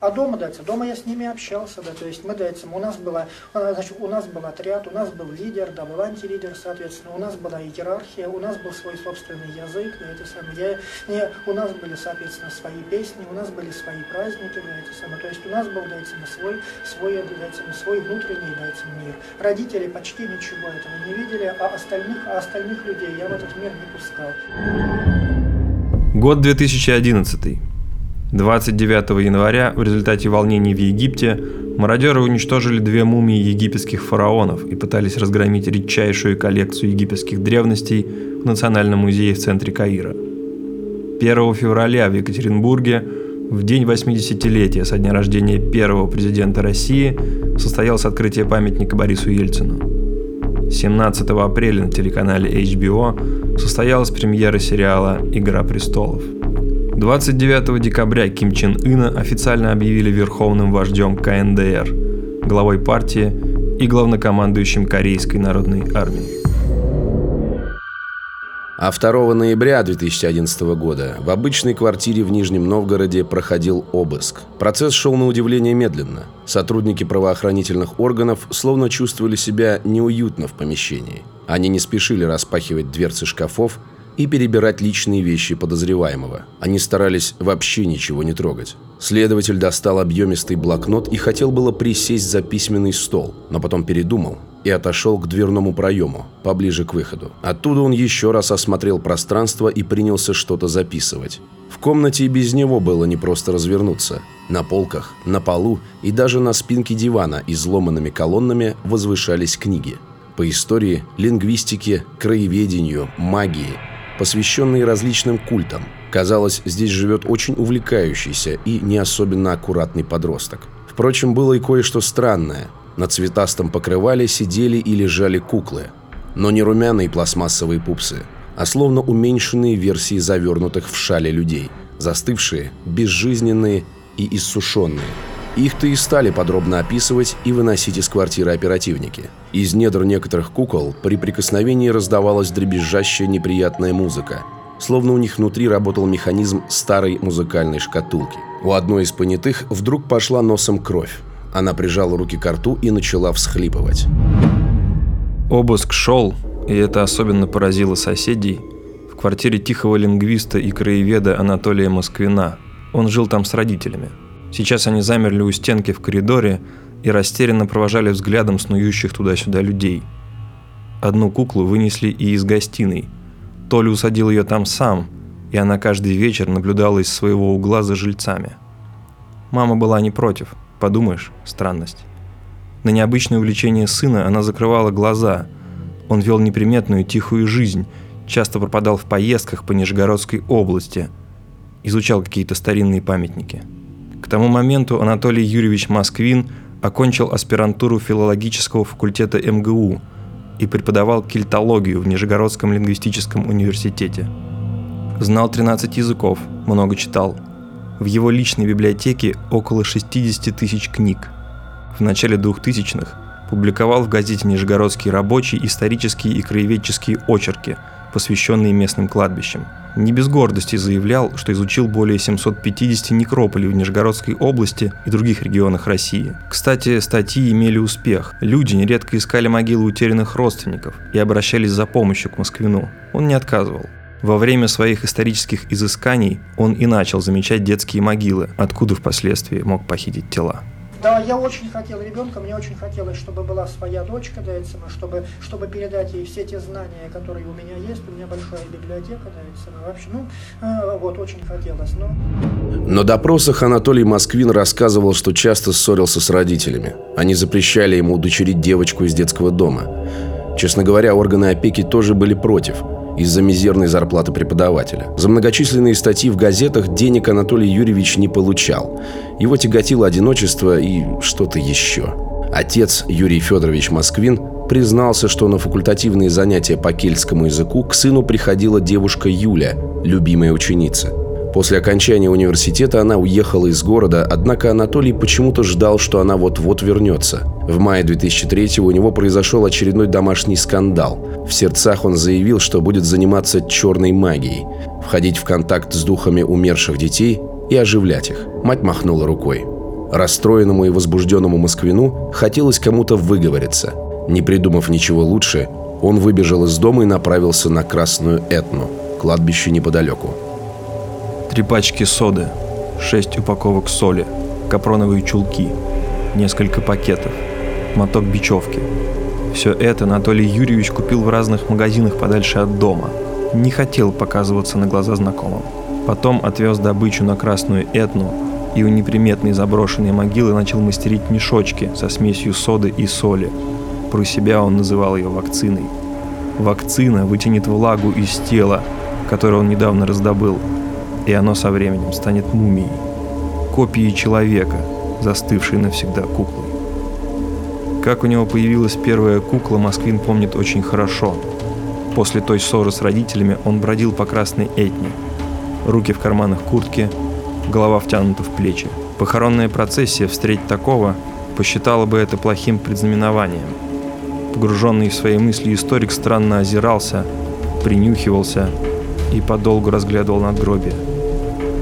А дома, дается, дома я с ними общался, да, то есть мы, дается, у нас была, а, значит, у нас был отряд, у нас был лидер, да, был антилидер, соответственно, у нас была иерархия, у нас был свой собственный язык, да, это самое, я, не, у нас были, соответственно, свои песни, у нас были свои праздники, да, это самое, то есть у нас был, дается, свой, свой, дается, свой внутренний, дается, мир. Родители почти ничего этого не видели, а остальных, а остальных людей я в этот мир не пускал. Год 2011. 29 января в результате волнений в Египте мародеры уничтожили две мумии египетских фараонов и пытались разгромить редчайшую коллекцию египетских древностей в Национальном музее в центре Каира. 1 февраля в Екатеринбурге, в день 80-летия со дня рождения первого президента России, состоялось открытие памятника Борису Ельцину. 17 апреля на телеканале HBO состоялась премьера сериала «Игра престолов». 29 декабря Ким Чен Ына официально объявили верховным вождем КНДР, главой партии и главнокомандующим Корейской народной армии. А 2 ноября 2011 года в обычной квартире в Нижнем Новгороде проходил обыск. Процесс шел на удивление медленно. Сотрудники правоохранительных органов словно чувствовали себя неуютно в помещении. Они не спешили распахивать дверцы шкафов и перебирать личные вещи подозреваемого. Они старались вообще ничего не трогать. Следователь достал объемистый блокнот и хотел было присесть за письменный стол, но потом передумал и отошел к дверному проему, поближе к выходу. Оттуда он еще раз осмотрел пространство и принялся что-то записывать. В комнате и без него было не просто развернуться. На полках, на полу и даже на спинке дивана изломанными колоннами возвышались книги. По истории, лингвистике, краеведению, магии – посвященные различным культам. Казалось, здесь живет очень увлекающийся и не особенно аккуратный подросток. Впрочем, было и кое-что странное. На цветастом покрывале сидели и лежали куклы. Но не румяные пластмассовые пупсы, а словно уменьшенные версии завернутых в шале людей. Застывшие, безжизненные и иссушенные – их-то и стали подробно описывать и выносить из квартиры оперативники. Из недр некоторых кукол при прикосновении раздавалась дребезжащая неприятная музыка, словно у них внутри работал механизм старой музыкальной шкатулки. У одной из понятых вдруг пошла носом кровь. Она прижала руки к рту и начала всхлипывать. Обыск шел, и это особенно поразило соседей, в квартире тихого лингвиста и краеведа Анатолия Москвина. Он жил там с родителями – Сейчас они замерли у стенки в коридоре и растерянно провожали взглядом снующих туда-сюда людей. Одну куклу вынесли и из гостиной. Толя усадил ее там сам, и она каждый вечер наблюдала из своего угла за жильцами. Мама была не против, подумаешь, странность. На необычное увлечение сына она закрывала глаза. Он вел неприметную тихую жизнь, часто пропадал в поездках по Нижегородской области, изучал какие-то старинные памятники – к тому моменту Анатолий Юрьевич Москвин окончил аспирантуру филологического факультета МГУ и преподавал кельтологию в Нижегородском лингвистическом университете. Знал 13 языков, много читал. В его личной библиотеке около 60 тысяч книг. В начале 2000-х публиковал в газете «Нижегородский рабочий» исторические и краеведческие очерки, посвященные местным кладбищам – не без гордости заявлял, что изучил более 750 некрополей в Нижегородской области и других регионах России. Кстати, статьи имели успех. Люди нередко искали могилы утерянных родственников и обращались за помощью к Москвину. Он не отказывал. Во время своих исторических изысканий он и начал замечать детские могилы, откуда впоследствии мог похитить тела. Да, я очень хотел ребенка, мне очень хотелось, чтобы была своя дочка, да, чтобы, чтобы передать ей все те знания, которые у меня есть. У меня большая библиотека, да, вообще, ну, э, вот, очень хотелось, но... На допросах Анатолий Москвин рассказывал, что часто ссорился с родителями. Они запрещали ему удочерить девочку из детского дома. Честно говоря, органы опеки тоже были против – из-за мизерной зарплаты преподавателя. За многочисленные статьи в газетах денег Анатолий Юрьевич не получал. Его тяготило одиночество и что-то еще. Отец Юрий Федорович Москвин признался, что на факультативные занятия по кельтскому языку к сыну приходила девушка Юля, любимая ученица. После окончания университета она уехала из города, однако Анатолий почему-то ждал, что она вот-вот вернется. В мае 2003 у него произошел очередной домашний скандал. В сердцах он заявил, что будет заниматься черной магией, входить в контакт с духами умерших детей и оживлять их. Мать махнула рукой. Расстроенному и возбужденному москвину хотелось кому-то выговориться. Не придумав ничего лучше, он выбежал из дома и направился на Красную Этну, кладбище неподалеку. Три пачки соды, шесть упаковок соли, капроновые чулки, несколько пакетов, моток бечевки. Все это Анатолий Юрьевич купил в разных магазинах подальше от дома. Не хотел показываться на глаза знакомым. Потом отвез добычу на Красную Этну и у неприметной заброшенной могилы начал мастерить мешочки со смесью соды и соли. Про себя он называл ее вакциной. Вакцина вытянет влагу из тела, которое он недавно раздобыл, и оно со временем станет мумией, копией человека, застывшей навсегда куклой. Как у него появилась первая кукла, Москвин помнит очень хорошо. После той ссоры с родителями он бродил по Красной Этне. Руки в карманах куртки, голова втянута в плечи. Похоронная процессия встретить такого посчитала бы это плохим предзнаменованием. Погруженный в свои мысли историк странно озирался, принюхивался и подолгу разглядывал надгробие.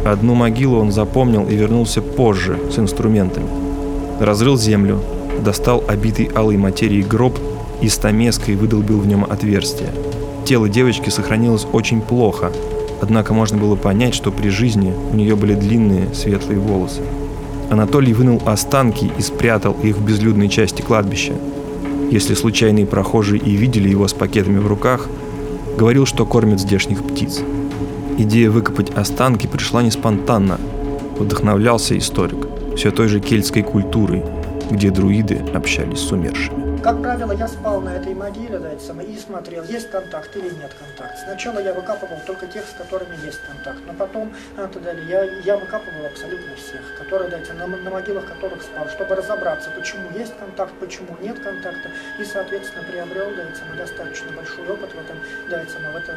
Одну могилу он запомнил и вернулся позже с инструментами. Разрыл землю, достал обитый алой материей гроб и стамеской выдолбил в нем отверстие. Тело девочки сохранилось очень плохо, однако можно было понять, что при жизни у нее были длинные светлые волосы. Анатолий вынул останки и спрятал их в безлюдной части кладбища. Если случайные прохожие и видели его с пакетами в руках, говорил, что кормит здешних птиц. Идея выкопать останки пришла не спонтанно. Вдохновлялся историк все той же кельтской культурой, где друиды общались с умершими. Как правило, я спал на этой могиле, да, самое, и смотрел, есть контакт или нет контакт. Сначала я выкапывал только тех, с которыми есть контакт, но потом а, далее, я, я выкапывал абсолютно всех, которые, да, на, на могилах которых спал, чтобы разобраться, почему есть контакт, почему нет контакта, и, соответственно, приобрел, да, достаточно большой опыт в этом, да, в этом.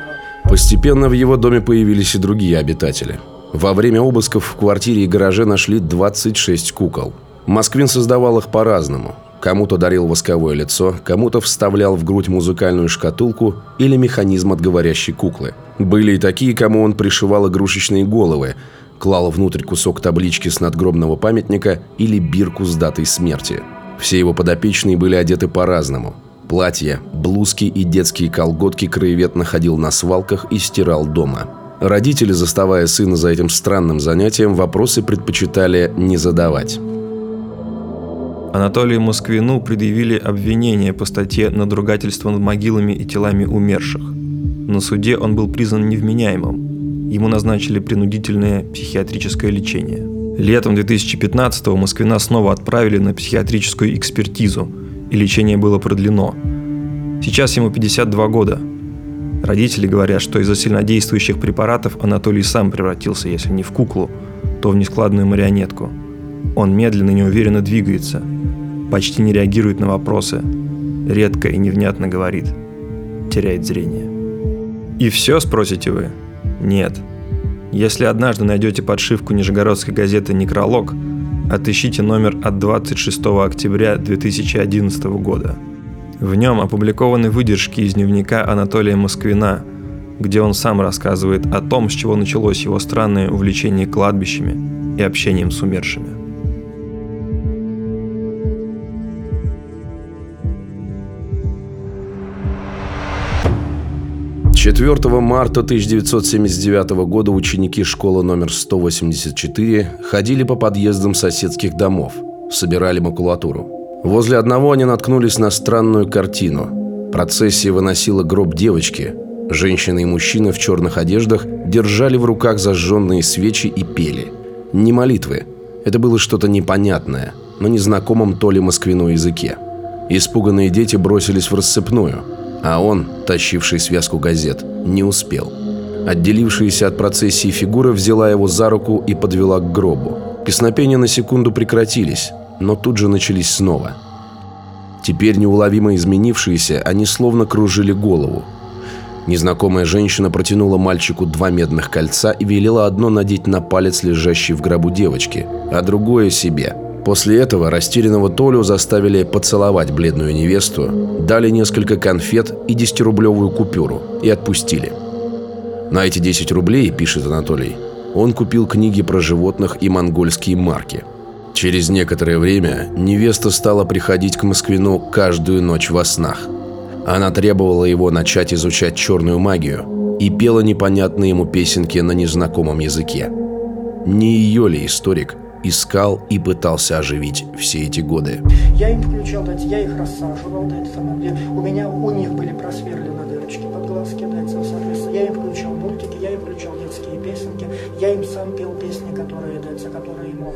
Постепенно в его доме появились и другие обитатели. Во время обысков в квартире и гараже нашли 26 кукол. Москвин создавал их по-разному. Кому-то дарил восковое лицо, кому-то вставлял в грудь музыкальную шкатулку или механизм от говорящей куклы. Были и такие, кому он пришивал игрушечные головы, клал внутрь кусок таблички с надгробного памятника или бирку с датой смерти. Все его подопечные были одеты по-разному. Платья, блузки и детские колготки краевед находил на свалках и стирал дома. Родители, заставая сына за этим странным занятием, вопросы предпочитали не задавать. Анатолию Москвину предъявили обвинение по статье «Надругательство над могилами и телами умерших». На суде он был признан невменяемым. Ему назначили принудительное психиатрическое лечение. Летом 2015-го Москвина снова отправили на психиатрическую экспертизу, и лечение было продлено. Сейчас ему 52 года. Родители говорят, что из-за сильнодействующих препаратов Анатолий сам превратился, если не в куклу, то в нескладную марионетку. Он медленно и неуверенно двигается – почти не реагирует на вопросы, редко и невнятно говорит, теряет зрение. И все, спросите вы? Нет. Если однажды найдете подшивку нижегородской газеты «Некролог», отыщите номер от 26 октября 2011 года. В нем опубликованы выдержки из дневника Анатолия Москвина, где он сам рассказывает о том, с чего началось его странное увлечение кладбищами и общением с умершими. 4 марта 1979 года ученики школы номер 184 ходили по подъездам соседских домов, собирали макулатуру. Возле одного они наткнулись на странную картину. Процессия выносила гроб девочки. Женщина и мужчина в черных одеждах держали в руках зажженные свечи и пели. Не молитвы. Это было что-то непонятное, на незнакомом то ли москвину языке. Испуганные дети бросились в рассыпную – а он, тащивший связку газет, не успел. Отделившаяся от процессии фигура взяла его за руку и подвела к гробу. Песнопения на секунду прекратились, но тут же начались снова. Теперь неуловимо изменившиеся, они словно кружили голову. Незнакомая женщина протянула мальчику два медных кольца и велела одно надеть на палец лежащей в гробу девочки, а другое себе – После этого растерянного Толю заставили поцеловать бледную невесту, дали несколько конфет и 10-рублевую купюру и отпустили. На эти 10 рублей, пишет Анатолий, он купил книги про животных и монгольские марки. Через некоторое время невеста стала приходить к Москвину каждую ночь во снах. Она требовала его начать изучать черную магию и пела непонятные ему песенки на незнакомом языке. Не ее ли историк искал и пытался оживить все эти годы? Я им включал, дать, я их рассаживал, дать, самом деле. У меня, у них были просверлены дырочки под глазки, дать, соответственно. Я им включал мультики, я им включал детские песенки, я им сам пел песни, которые, дать, которые мог.